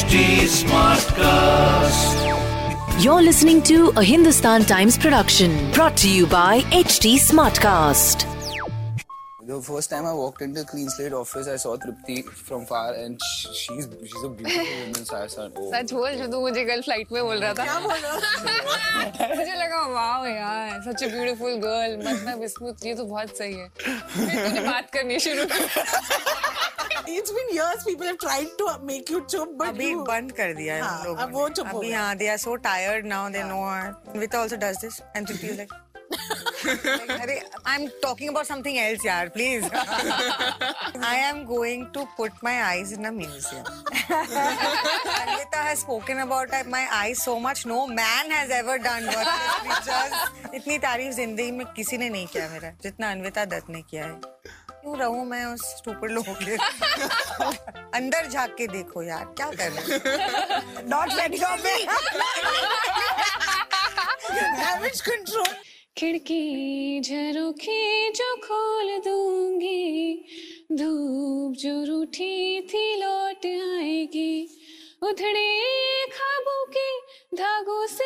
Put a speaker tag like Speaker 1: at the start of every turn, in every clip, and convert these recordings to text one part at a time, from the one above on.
Speaker 1: HD Smartcast.
Speaker 2: You're listening to a Hindustan Times production brought to you by HT Smartcast.
Speaker 3: The first time I walked into the Clean Slate office, I saw Tripti from far, and she's she's a beautiful woman. So I said, oh.
Speaker 4: सच बोल जो तू मुझे कल flight में बोल रहा था क्या बोल रहा मुझे लगा वाओ यार सच ए ब्यूटीफुल गर्ल मतलब बिस्मुत ये तो बहुत सही है फिर तूने बात करनी शुरू कर
Speaker 5: it's been years people have tried to make you चुप बट
Speaker 6: अभी
Speaker 5: you...
Speaker 6: बंद कर दिया हाँ, लोगों
Speaker 5: अब वो चुप
Speaker 6: अभी हाँ they are so tired now they know with also does this and to feel like अरे I am talking about something else यार please I am going to put my eyes in a museum Anita has spoken about my eyes so much no man has ever done work इतनी तारीफ़ ज़िंदगी में किसी ने नहीं किया मेरा जितना अनविता दत्त ने किया है। क्यों रहूँ मैं उस स्टूपिड लोगों के अंदर झाँक के देखो यार, क्या कर रहे not letting off
Speaker 5: damage control
Speaker 4: खिड़की झरोखी जो खोल दूँगी, धूप जो रूठी थी लौट आएगी। उधड़े खाबों के धागों से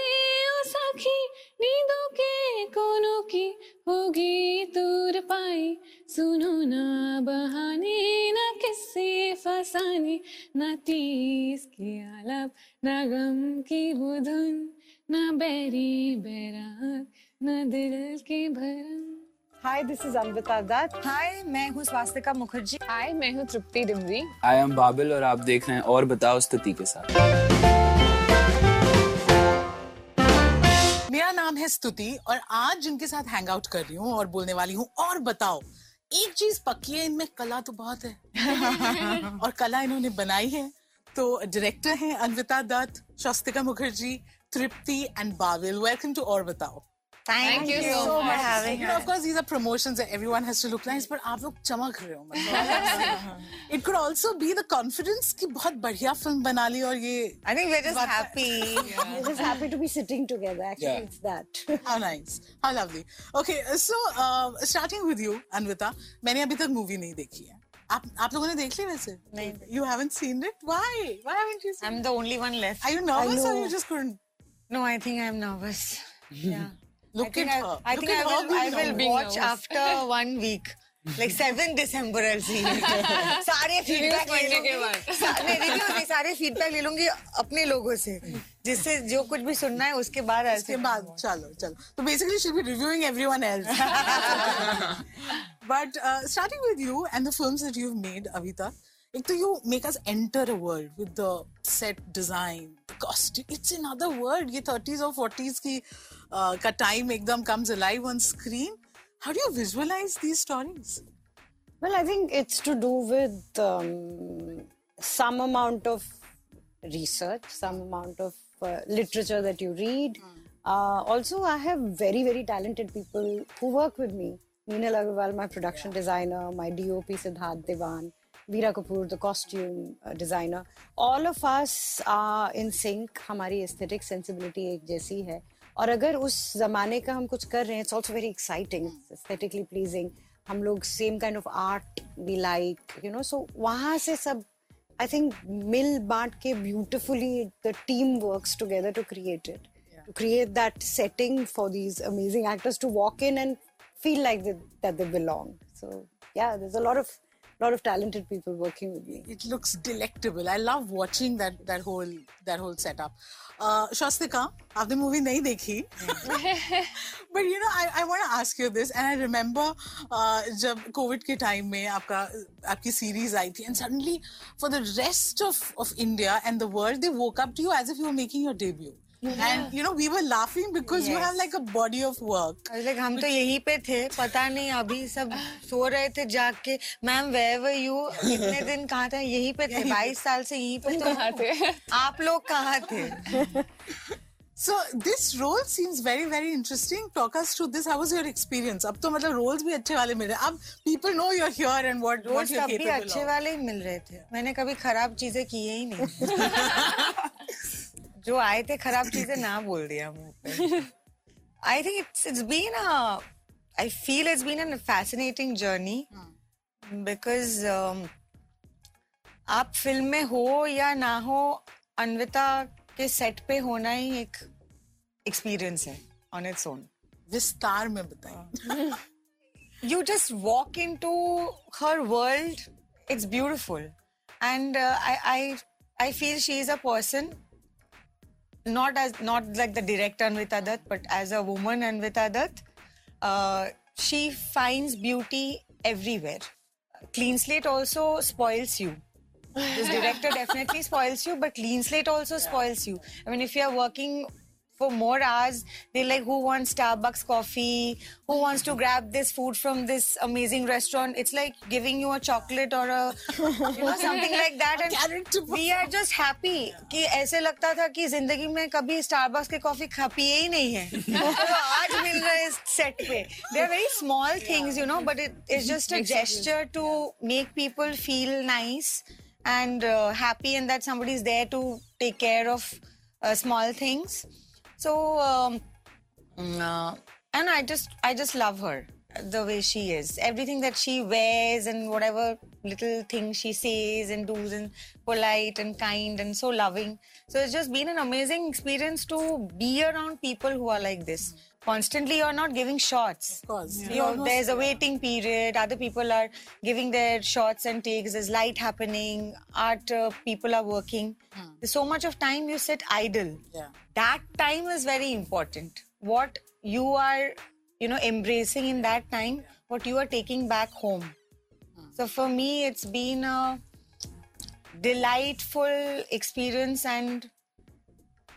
Speaker 4: ओ सखी, नींदों के कोनों की होगी दूर पाई। सुनो ना बहाने, ना किस्से फसाने, ना तीस की आलाप, ना गम की वो धुन ना बैरी बैराग, ना दिल के भरम।
Speaker 7: Hi, this is Anvita Dutt.
Speaker 6: हाय मैं हूँ स्वास्तिका मुखर्जी।
Speaker 4: हाय मैं हूँ तृप्ति डिमरी
Speaker 3: I am बाबिल और आप देख रहे हैं और बताओ स्तुति के साथ।
Speaker 5: मेरा नाम है स्तुति और आज जिनके साथ हैंग आउट कर रही हूँ और बोलने वाली हूँ और बताओ एक चीज़ पक्की है इनमें कला तो बहुत है। और कला इन्होंने बनाई है। तो डायरेक्टर हैं Anvita Dutt Swastika Mukherjee Tripti and Babil welcome to और बताओ।
Speaker 6: Thank
Speaker 4: you so
Speaker 6: for
Speaker 4: much.
Speaker 6: Having
Speaker 5: You know, of course, these are promotions that everyone has to look nice, but आप लोग चमक रहे हो मतलब It could also be the confidence कि बहुत बढ़िया फ़िल्म बना ली और ये
Speaker 6: I think we are just happy
Speaker 7: We're just happy to be sitting together. Actually,
Speaker 3: Yeah.
Speaker 7: it's that.
Speaker 5: How nice, how lovely. Okay, so uh, starting with you, Anvita, मैंने अभी तक मूवी नहीं देखी है. आप आप लोगों ने देख ली वैसे?
Speaker 6: नहीं.
Speaker 5: You haven't seen it? Why? Why haven't you seen?
Speaker 6: I am the only one left
Speaker 5: Are you nervous or
Speaker 7: know.
Speaker 5: you just couldn't?
Speaker 6: No I think I am nervous या
Speaker 5: Look at her.
Speaker 6: I think I will, I will watch after one week. Like seven December I'll see. सारे feedback ले लूँगी। सारे feedback ले लूँगी अपने लोगों से। जिससे जो कुछ भी सुनना है उसके बाद
Speaker 5: उसके बाद चलो चलो। तो basically she be reviewing everyone else but starting with you and the films that you have made Anvita एक तो you make us enter a world with the set design the costume it's another world ये 30s or 40s की uh, का time एकदम comes alive on screen how do you visualize these stories
Speaker 7: Well, I think it's to do with um, some amount of research, some amount of uh, literature that you read. Mm. Uh, also, I have very, very talented people who work with me. Neenal Agarwal, my production yeah. designer, my DOP Siddharth Devan, Veera Kapoor, the costume uh, designer. All of us are in sync. हमारी aesthetic sensibility एक जैसी है और अगर उस जमाने का हम कुछ कर रहे हैं it's also very exciting, it's aesthetically pleasing. हम लोग same kind of art we like you know so वहाँ से सब आई थिंक मिल बांट के beautifully the team works together to create it to create that setting for these amazing actors to walk in and feel like that, that they belong so yeah there's a lot of lot of talented people working with me.
Speaker 5: It looks delectable. I love watching that that whole that whole setup. Uh, Swastika, have the movie nahi dekhi, but you know I, I want to ask you this, and I remember uh, COVID के time में आपका आपकी series आई थी, and suddenly for the rest of of India and the world they woke up to you as if you were making your debut. And you know we were laughing because you have
Speaker 6: Yes.
Speaker 5: like a body of work
Speaker 6: I was like, हम तो यहीं पे थे पता नहीं अभी सब सो रहे थे जाग के मैम वेवर यू इतने दिन कहाँ थे यहीं पे थे बाईस साल से यहीं पे तो
Speaker 4: कहाँ थे?
Speaker 6: आप लोग कहाँ थे
Speaker 5: So this role seems very very interesting. Talk us through this. How was your experience? अब तो मतलब roles भी अच्छे वाले मिल रहे हैं. अब people know you're here and what what you're
Speaker 6: तब भी
Speaker 5: capable
Speaker 6: अच्छे
Speaker 5: of.
Speaker 6: वाले ही मिल रहे थे मैंने कभी खराब चीज़ें की ही नहीं जो आए थे खराब चीज़ें ना बोल दिया मुँह पे। I think it's it's been I feel it's been a fascinating journey because आप फ़िल्म में हो या ना हो अनविता के सेट पे होना ही एक एक्सपीरियंस है ऑन इट्स ओन
Speaker 5: विस्तार में बताएँ
Speaker 6: you just walk into her world it's beautiful. And uh, I, I i feel she is a person not as not like the director and with Dutt, but as a woman Anvita Dutt, uh, she finds beauty everywhere. Clean slate also spoils you. This director definitely spoils you, but clean slate also spoils you. I mean, if you are working for more hours, they're like, who wants Starbucks coffee? Who wants to grab this food from this amazing restaurant? It's like giving you a chocolate or a, you know, something like that. And
Speaker 5: carrot to
Speaker 6: we are just happy कि ऐसे लगता था कि जिंदगी में कभी Starbucks की coffee खा पिए ही नहीं है तो आज मिल रहा है सेट पे they are very small things you know but it is just a gesture to make people feel nice and uh, happy and that somebody is there to take care of uh, small things so um, mm, uh, and i just i just love her the way she is. Everything that she wears and whatever little things she says and does and polite and kind and so loving. So it's just been an amazing experience to be around people who are like this constantly you're not giving shots
Speaker 5: Of course.
Speaker 6: you know, there's a waiting period. Other people are giving their shots and takes. There's light happening. Art uh, people are working. There's so much of time you sit idle.
Speaker 5: Yeah.
Speaker 6: That time is very important. What you are, you know, embracing in that time, what you are taking back home. So for me, it's been a delightful experience, and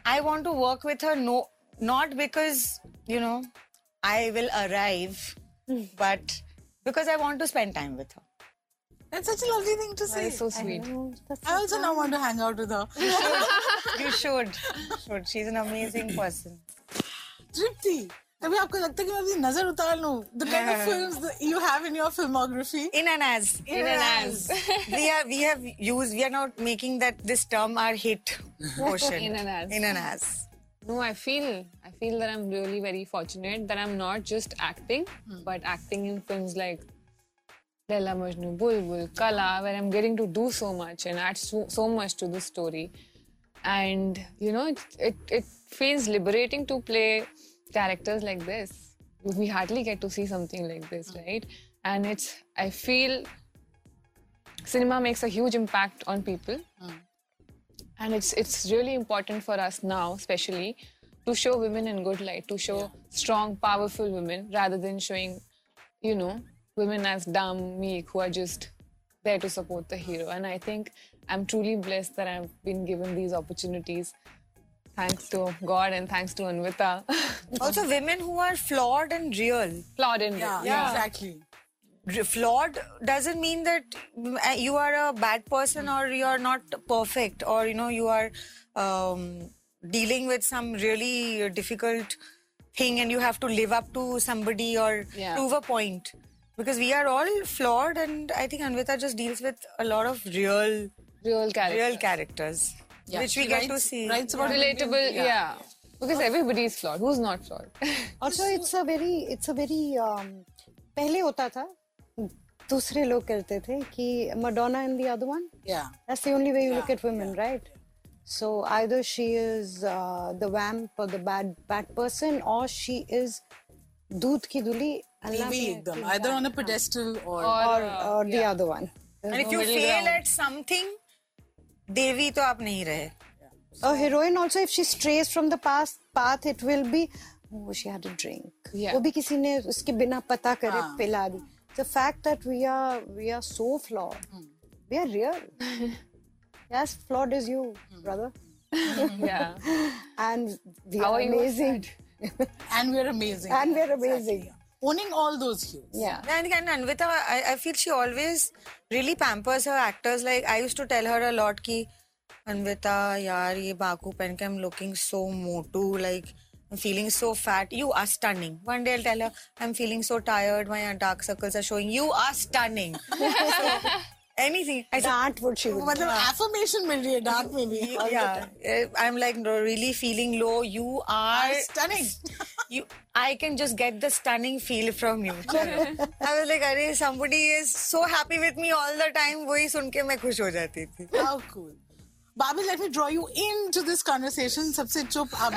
Speaker 6: I want to work with her. No, not because you know I will arrive, but because I want to spend time with her.
Speaker 5: That's such a lovely thing to
Speaker 4: That
Speaker 5: say.
Speaker 4: is so sweet.
Speaker 5: I also now want to hang out with her.
Speaker 6: You should, should. She's an amazing person.
Speaker 5: Tripti, अभी आपको लगता है कि मैं अपनी नजर उतार लूं? The kind of films that you have in your filmography.
Speaker 6: In an as.
Speaker 5: In an as.
Speaker 6: we have we have used we are not making that this term our hit portion.
Speaker 4: In an as.
Speaker 6: In an as.
Speaker 4: no, I feel I feel that I'm really very fortunate that I'm not just acting, hmm. but acting in films like Laila Majnu, Bulbbul, Qala, where I'm getting to do so much and add so, so much to the story. And you know, it, it it feels liberating to play characters like this. We hardly get to see something like this, hmm. right? And it's I feel cinema makes a huge impact on people hmm. And it's it's really important for us now especially to show women in good light to show strong powerful women rather than showing you know women as dumb meek who are just there to support the hero and i think i'm truly blessed that i've been given these opportunities thanks to god and thanks to anvita
Speaker 6: Also, women who are flawed and real.
Speaker 4: flawed in
Speaker 5: Yeah,
Speaker 4: it.
Speaker 5: exactly
Speaker 6: R- Flawed doesn't mean that mm, uh, you are a bad person or you are not perfect or you know you are um, dealing with some really difficult thing and you have to live up to somebody or
Speaker 4: Yeah.
Speaker 6: prove a point because we are all flawed and I think Anvita just deals with a lot of real
Speaker 4: real character
Speaker 6: real characters
Speaker 5: Yeah,
Speaker 6: which we
Speaker 5: she
Speaker 6: get to
Speaker 5: writes-
Speaker 6: see.
Speaker 5: Writes about
Speaker 4: relatable
Speaker 5: women.
Speaker 4: yeah. because everybody is flawed who's not flawed
Speaker 7: also it's a very it's a very um, पहले होता था दूसरे लोग करते थे कि Madonna in the other one that's the only way you look at women right so either she is the vamp for the bad bad person और she is दूध की दुली अल्लाह भी
Speaker 5: एकदम आइदर
Speaker 7: ऑन
Speaker 5: अ पेडेस्टल
Speaker 7: और और the other one
Speaker 6: and if you fail at something देवी तो आप नहीं रहे।
Speaker 7: A heroine also if she strays from the past path it will be वो शी हैड अ
Speaker 4: ड्रिंक
Speaker 7: वो भी किसी ने उसके बिना पता करे पिला दी। the fact that we are we are so flawed. Mm. We are real. yes, flawed is you, mm. brother. Hmm.
Speaker 4: yeah.
Speaker 7: and we
Speaker 4: How
Speaker 7: are, amazing.
Speaker 5: and we're amazing.
Speaker 7: And we're amazing. Exactly.
Speaker 5: Owning all those hues.
Speaker 7: Yeah.
Speaker 6: And, and Anvita, I, I feel she always really pampers her actors. Like, I used to tell her a lot, ki, Anvita, yaar, ye baku pen ke I'm looking so motu. Like, I'm feeling so fat. You are stunning. One day I'll tell her I'm feeling so tired. My dark circles are showing. You are stunning. so, anything. I said,
Speaker 7: that what she would
Speaker 5: मतलब affirmation मिल रही है डांट में भी.
Speaker 6: yeah, eh, I'm like no, really feeling low. You are
Speaker 5: Stunning.
Speaker 6: you I can just get the stunning feel from you. I was like, अरे somebody is so happy with me all the time. वही सुन के मैं खुश हो जाती थी.
Speaker 5: How cool. Babi, let me draw you into this conversation. Sabse chup ab.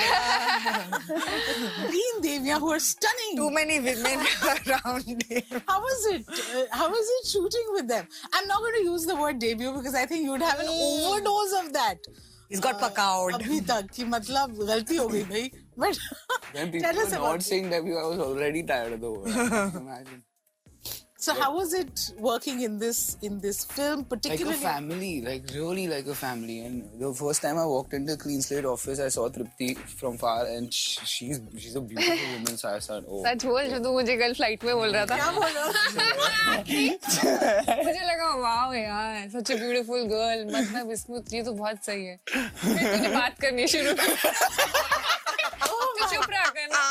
Speaker 5: Green Deviya who are stunning.
Speaker 6: Too many women around him.
Speaker 5: How was it? Uh, how was it shooting with them? I'm not going to use the word debut because I think you would have an overdose of that.
Speaker 6: He's got pakaued.
Speaker 5: अभी तक कि मतलब गलती हो गई भाई but
Speaker 3: When people
Speaker 5: tell us
Speaker 3: were
Speaker 5: about
Speaker 3: not saying debut, I was already tired of the word. Imagine.
Speaker 5: so how was it working in this in this film
Speaker 3: Like
Speaker 5: particularly
Speaker 3: a family, like really like a family. And the first time I walked into Clean Slate office, I saw Tripti from far, and sh- she's she's a beautiful woman. So I said, oh,
Speaker 4: सच बोल जो तू मुझे कल flight में बोल रहा था
Speaker 5: क्या बोल रहा हूँ?
Speaker 4: मुझे लगा वाओ यार सच अ ब्यूटीफुल गर्ल मतलब इसमें ये तो बहुत सही है फिर तूने बात करनी शुरू कर तू चुप रहा करना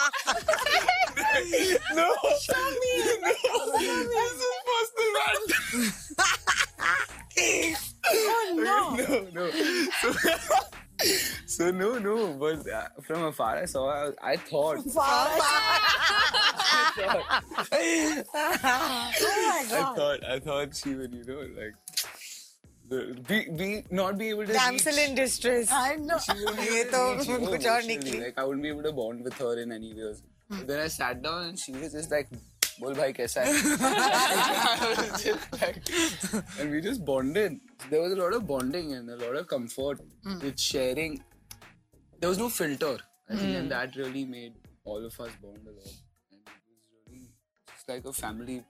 Speaker 4: this is busted right
Speaker 5: Oh, no.
Speaker 3: no, no. So, so no, no. But uh, from afar, I saw. I, thought. Far, I, thought
Speaker 5: oh!
Speaker 3: I thought. I thought she would, you know, like. Be, be not be able to
Speaker 6: damsel
Speaker 3: reach.
Speaker 6: in distress.
Speaker 5: I know.
Speaker 3: She would be able to reach
Speaker 6: her
Speaker 3: like I wouldn't be able to bond with her in any way. Then I sat down and she was just like Just like, and we just bonded. There was a lot of bonding and a lot of comfort with sharing. There was no filter. I think, and that really made all of us bond a lot. And it was really just like a family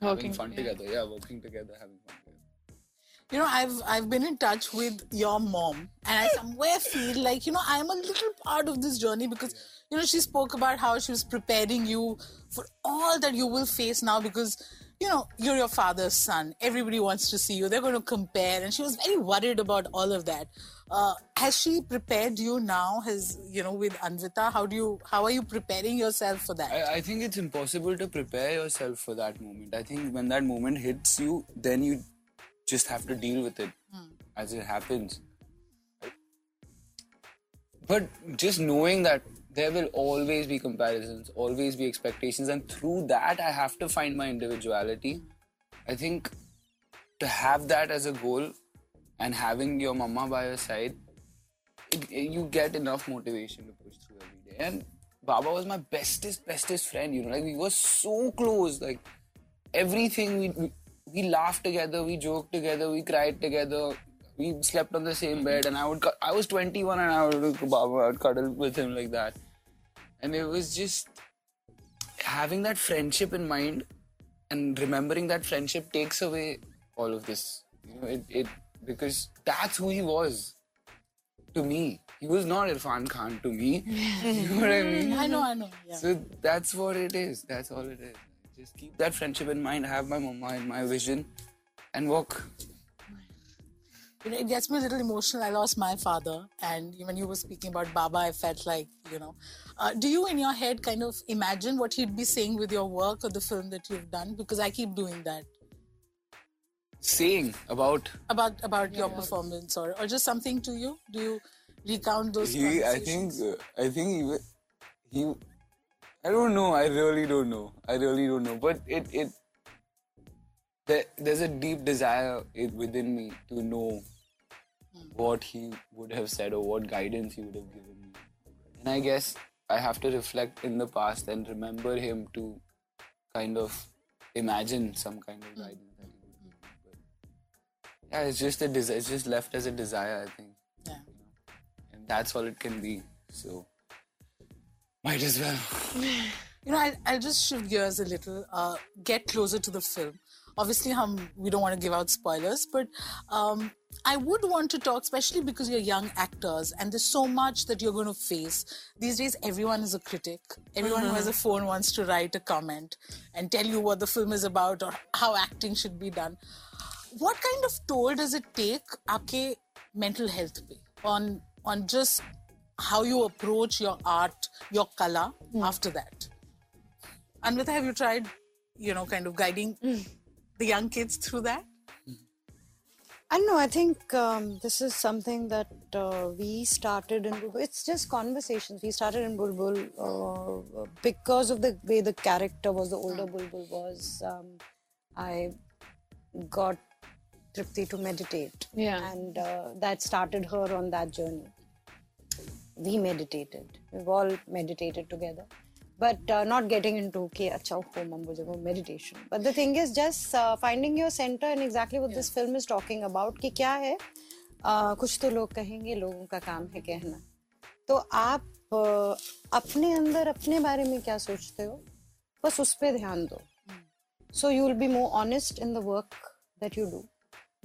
Speaker 3: having
Speaker 4: Working,
Speaker 3: fun together. Yeah, working together, having fun together.
Speaker 5: You know i've i've been in touch with your mom and i somewhere feel like you know i'm a little part of this journey because you know she spoke about how she was preparing you for all that you will face now because you know you're your father's son. Everybody wants to see you. They're going to compare and she was very worried about all of that. Uh, has she prepared you now? Has you know with anvita how do you how are you preparing yourself for that?
Speaker 3: I, I think it's impossible to prepare yourself for that moment. I think when that moment hits you, then you just have to deal with it hmm. as it happens. But just knowing that there will always be comparisons, always be expectations, and through that, I have to find my individuality. I think to have that as a goal and having your mama by your side, it, you get enough motivation to push through every day. And Baba was my bestest, bestest friend. You know, like we were so close. Like everything we we, we laughed together, we joked together, we cried together. We slept on the same bed, and I would. I was 21, and I would look at Baba. I would cuddle with him like that, and it was just having that friendship in mind, and remembering that friendship takes away all of this. You know, it, it because that's who he was to me. He was not Irrfan Khan to me. you know what I mean?
Speaker 5: i know i know yeah.
Speaker 3: So that's what it is. That's all it is. Just keep that friendship in mind, have my mama in my vision, and walk.
Speaker 5: you know, it gets me a little emotional. I lost my father, and when you were speaking about Baba, I felt like, you know, uh, do you in your head kind of imagine what he'd be saying with your work or the film that you've done? Because I keep doing that
Speaker 3: Saying about
Speaker 5: about about your performance or or just something to you. Do you recount those?
Speaker 3: he, I think, uh, I think he, he, I don't know. I really don't know. I really don't know. But it, it, there, there's a deep desire within me to know what he would have said or what guidance he would have given me. And I guess I have to reflect in the past and remember him to kind of imagine some kind of guidance that he would give me. But yeah, it's just a desire. It's just left as a desire, I think
Speaker 5: Yeah.
Speaker 3: and that's all it can be. So, might as well.
Speaker 5: You know, I'll, I'll just shift gears a little, uh, get closer to the film. Obviously, hum, we don't want to give out spoilers, but um, I would want to talk, especially because you're young actors and there's so much that you're going to face. These days, everyone is a critic. Everyone mm-hmm. who has a mm-hmm. phone wants to write a comment and tell you what the film is about or how acting should be done. What kind of toll does it take, aapke mental health pe, on on just how you approach your art, your kala after that? Anvita, have you tried, you know, kind of guiding the young kids through that?
Speaker 7: I know. I think um, this is something that uh, we started in. Bulbul. It's just conversations. We started in Bulbul uh, because of the way the character was, the older Bulbul was. Um, I got Tripti to meditate.
Speaker 4: Yeah.
Speaker 7: And uh, that started her on that journey. We meditated. We've all meditated together. But uh, not getting into okay, acha ho mambo jabo meditation. But the thing is just uh, finding your center and exactly what yeah. this film is talking about कि क्या है uh, कुछ तो लोग कहेंगे लोगों का काम है कहना तो आप uh, अपने अंदर अपने बारे में क्या सोचते हो बस उस पर ध्यान दो so you will be more honest in the work that you do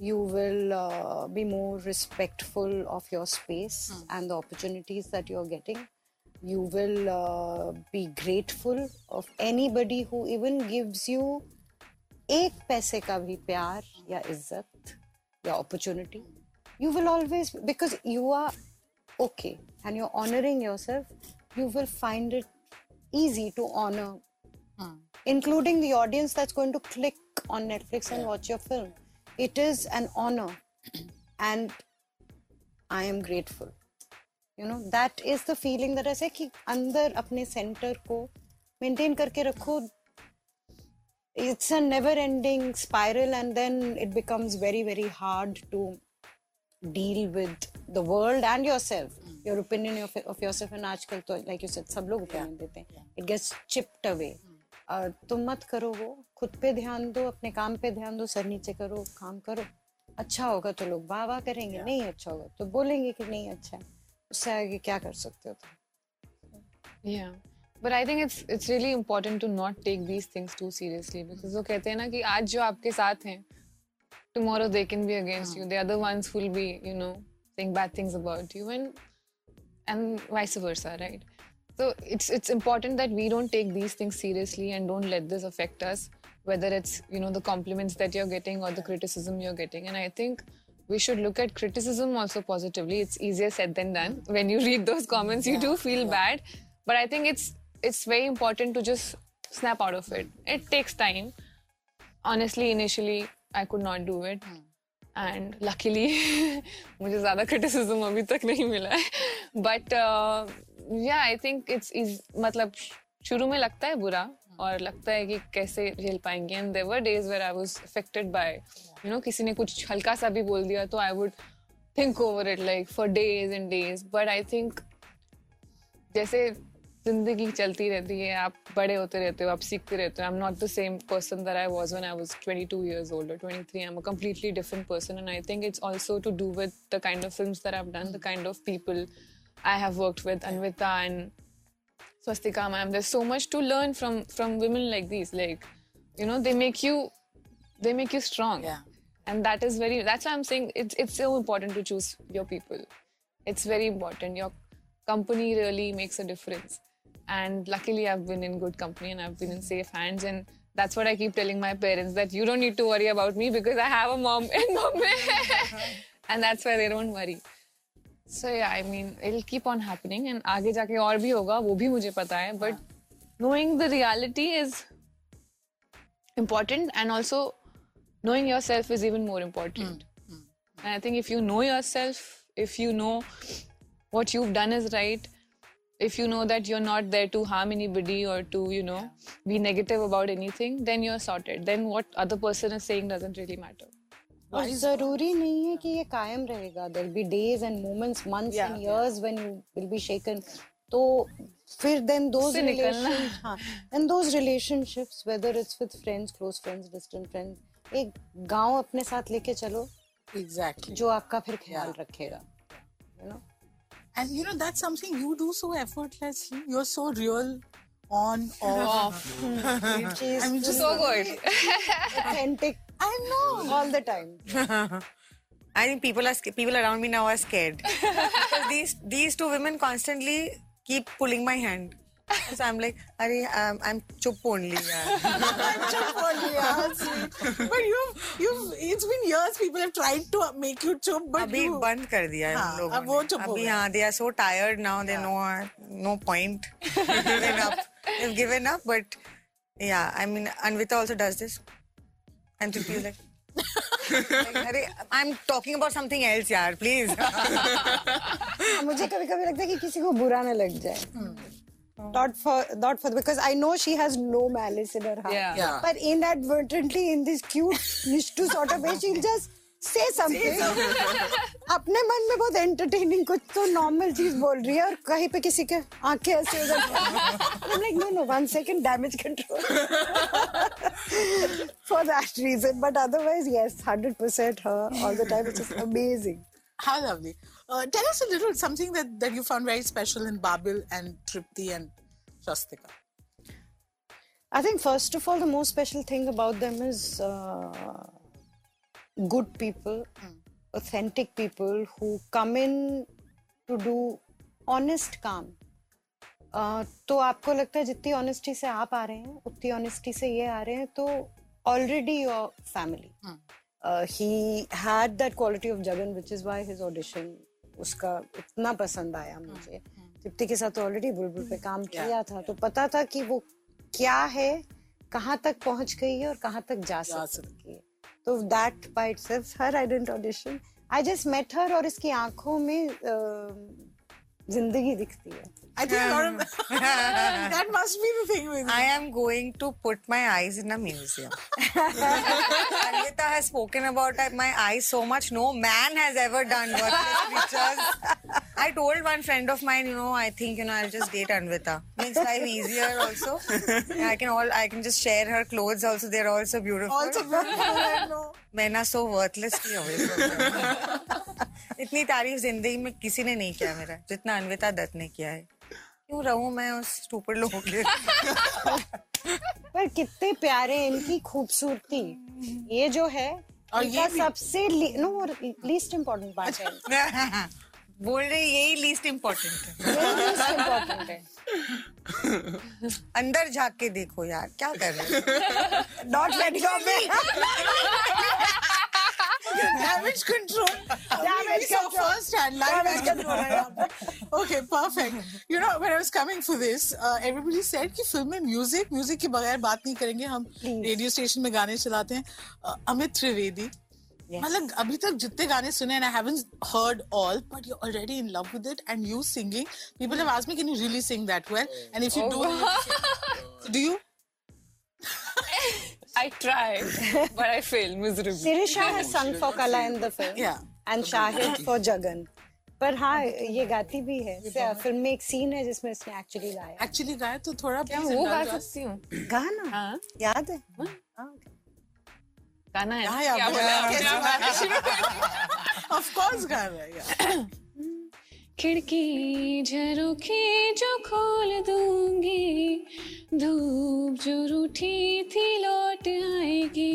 Speaker 7: you will uh, be more respectful of your space and the opportunities that you're getting you will uh, be grateful of anybody who even gives you एक पैसे का भी प्यार या इज्जत या opportunity you will always because you are okay and you're honoring yourself you will find it easy to honor including the audience that's going to click on Netflix and watch your film. It is an honor, and I am grateful. You know that is the feeling that I say कि अंदर अपने center को maintain करके रखो. It's a never-ending spiral, and then it becomes very, very hard to deal with the world and yourself. Your opinion of, of yourself and आजकल तो like you said सब लोग opinion देते हैं. It gets chipped away. तुम मत करो वो। खुद पे ध्यान दो अपने काम पे ध्यान दो सर नीचे करो काम करो। अच्छा होगा तो लोग वाह वाह करेंगे yeah. नहीं अच्छा होगा तो बोलेंगे कि नहीं अच्छा है। उससे आगे क्या कर सकते हो तुम?
Speaker 4: या but I think it's it's really important to not take these things too seriously because वो कहते हैं ना कि आज जो आपके साथ हैं tomorrow they can be against you the other ones will be you know think bad things about you and and vice versa right So it's it's important that we don't take these things seriously and don't let this affect us, whether it's you know the compliments that you're getting or the criticism you're getting. And I think we should look at criticism also positively. It's easier said than done. When you read those comments, you do feel bad, but I think it's it's very important to just snap out of it. It takes time. Honestly, initially I could not do it. And luckily मुझे ज़्यादा criticism अभी तक नहीं मिला है but yeah I think it's is मतलब शुरू में लगता है बुरा और लगता है कि कैसे झेल पाएँगे। And there were days where I was affected by you know किसी ने कुछ हल्का सा भी बोल दिया तो I would think over it like for days and days but I think जैसे ज़िंदगी चलती रहती है, आप बड़े होते रहते हो, आप सीखते रहते हो I am not the same person that I was when I was 22 years old three 23 i'm a completely different person and i think it's also to do with the kind of films that i've done, the kind of people i have worked with anvita and swastika ma'am there's so much to learn from from women like these. Like you know they make you they make you strong.
Speaker 5: Yeah.
Speaker 4: and that is very that's why i'm saying it's it's so important to choose your people. It's very important. Your company really makes a difference. And luckily i've been in good company and i've been in safe hands. And that's what i keep telling my parents that you don't need to worry about me because i have a mom in Bombay and that's why they don't worry so I mean it keep on happening and आगे जाके और भी होगा वो भी मुझे पता है but knowing the reality is important and also knowing yourself is even more important and I think if you know yourself if you know what you done is right if you know that you are not there to harm anybody और to you know be negative about anything then you are sorted then what other person is saying doesn't matter
Speaker 7: और ज़रूरी नहीं है कि ये कायम रहेगा। There be days and moments
Speaker 5: months
Speaker 7: and years when you will be shaken तो फिर देन हाँ and those relationships whether it's with friends close friends distant friends एक गाँव अपने साथ लेके चलो।
Speaker 5: Exactly Exactly.
Speaker 7: जो आपका फिर ख्याल yeah. रखेगा you know
Speaker 5: And you know, that's something you do so effortlessly. You're so real, on, off.
Speaker 7: which is
Speaker 5: I mean, just
Speaker 4: so good
Speaker 7: authentic
Speaker 5: I know.
Speaker 7: all the time
Speaker 6: I think people are sca- people around me now are scared because these these two women constantly keep pulling my hand. So I'm like, Are I'm, I'm chup only. yaar."
Speaker 5: Chup only, yeah, sweet. But you've, you've, it's been years people have tried to make you chup, but
Speaker 6: अभी
Speaker 5: you,
Speaker 6: बंद कर दिया है
Speaker 5: हाँ,
Speaker 6: हम लोगों
Speaker 5: अब वो
Speaker 6: ने।
Speaker 5: चुप हो
Speaker 6: अभी
Speaker 5: गए।
Speaker 6: हाँ they are so tired now they know uh, no point They've given up they've given up but yeah I mean Anvita also does this And Tripti is like अरे I'm talking about something else यार please
Speaker 7: मुझे कभी कभी लगता है कि किसी को बुरा ना लग जाए not for not for because I know she has no malice in her heart
Speaker 4: Yeah.
Speaker 5: Yeah.
Speaker 7: but inadvertently in this cute nishtu sort of way she'll just say something अपने मन में बहुत एंटरटेनिंग कुछ तो नॉर्मल चीज़ बोल रही है और कहीं पे किसी के आँखें ऐसे हो like no no one second damage control for that reason but otherwise yes 100% her all the time it's amazing
Speaker 5: how lovely tell us a little something that that you found very special in Babil and Tripti and Swastika
Speaker 7: I think first of all, the most special thing about them is uh, good people. Mm. Authentic people who come in to do honest काम. Uh, तो आपको लगता है जितनी honesty से आप आ रहे हैं उतनी ऑनेस्टी से ये आ रहे हैं तो already your family he. Had that quality of Jagan which is why his audition उसका इतना पसंद आया मुझे। तृप्ति के साथ ऑलरेडी बुलबुल पे काम किया था तो पता था कि वो क्या है कहाँ तक पहुँच गई है और कहाँ तक जा सकती है। तो that by itself her I didn't audition I just met her और इसकी आँखों में ज़िंदगी दिखती है।
Speaker 5: I think that must be the thing with
Speaker 6: I am going to put my eyes in a museum Anita has spoken about my eyes so much no man has ever done work with pictures I told one friend of mine, you know, I think you know I'll just date Anvita. Makes life easier also. I can all I can just share her clothes also. They're all so beautiful.
Speaker 5: also beautiful. I know.
Speaker 6: Men are so worthlessly away from इतनी तारीफ़ ज़िंदगी में किसी ने नहीं किया मेरा जितना अन्विता दत्त ने किया है क्यों रहूँ मैं उस स्टूपिड लोगों के
Speaker 7: पर कितने प्यारे इनकी खूबसूरती ये जो है
Speaker 5: और ये
Speaker 7: सबसे नो लीस्ट इम्पोर्टेंट पार्ट है
Speaker 6: बोल रहे यही लीस्ट इम्पोर्टेंट अंदर झाक के देखो यार क्या कर रहे
Speaker 7: डॉट late
Speaker 5: okay perfect you know when I coming for this everybody said कि फ़िल्म में म्यूज़िक म्यूज़िक के बगैर बात नहीं करेंगे हम रेडियो स्टेशन में गाने चलाते हैं। uh, अमित त्रिवेदी मतलब अभी तक जितने गाने सुने I haven't heard all but you already in love with it and you singing people have asked me can you really sing that well and if you do do you
Speaker 4: I tried, oh. oh, but I failed miserably.
Speaker 7: Siri has sung for Kala in the film.
Speaker 5: Yeah.
Speaker 7: And Shahid for Jagan. पर हाँ ये गाती भी है। Film में एक scene है जिसमें इसने एक्चुअली गाया।
Speaker 5: एक्चुअली गाया तो थोड़ा
Speaker 4: क्या वो गा सकती हूँ?
Speaker 7: गाना?
Speaker 4: हाँ।
Speaker 7: याद है हाँ। हाँ,
Speaker 4: गाना है।
Speaker 5: ना ऑफ़ कोर्स
Speaker 4: खिड़की झरोखी जो खोल दूँगी धूप जो रूठी थी लौट आएगी।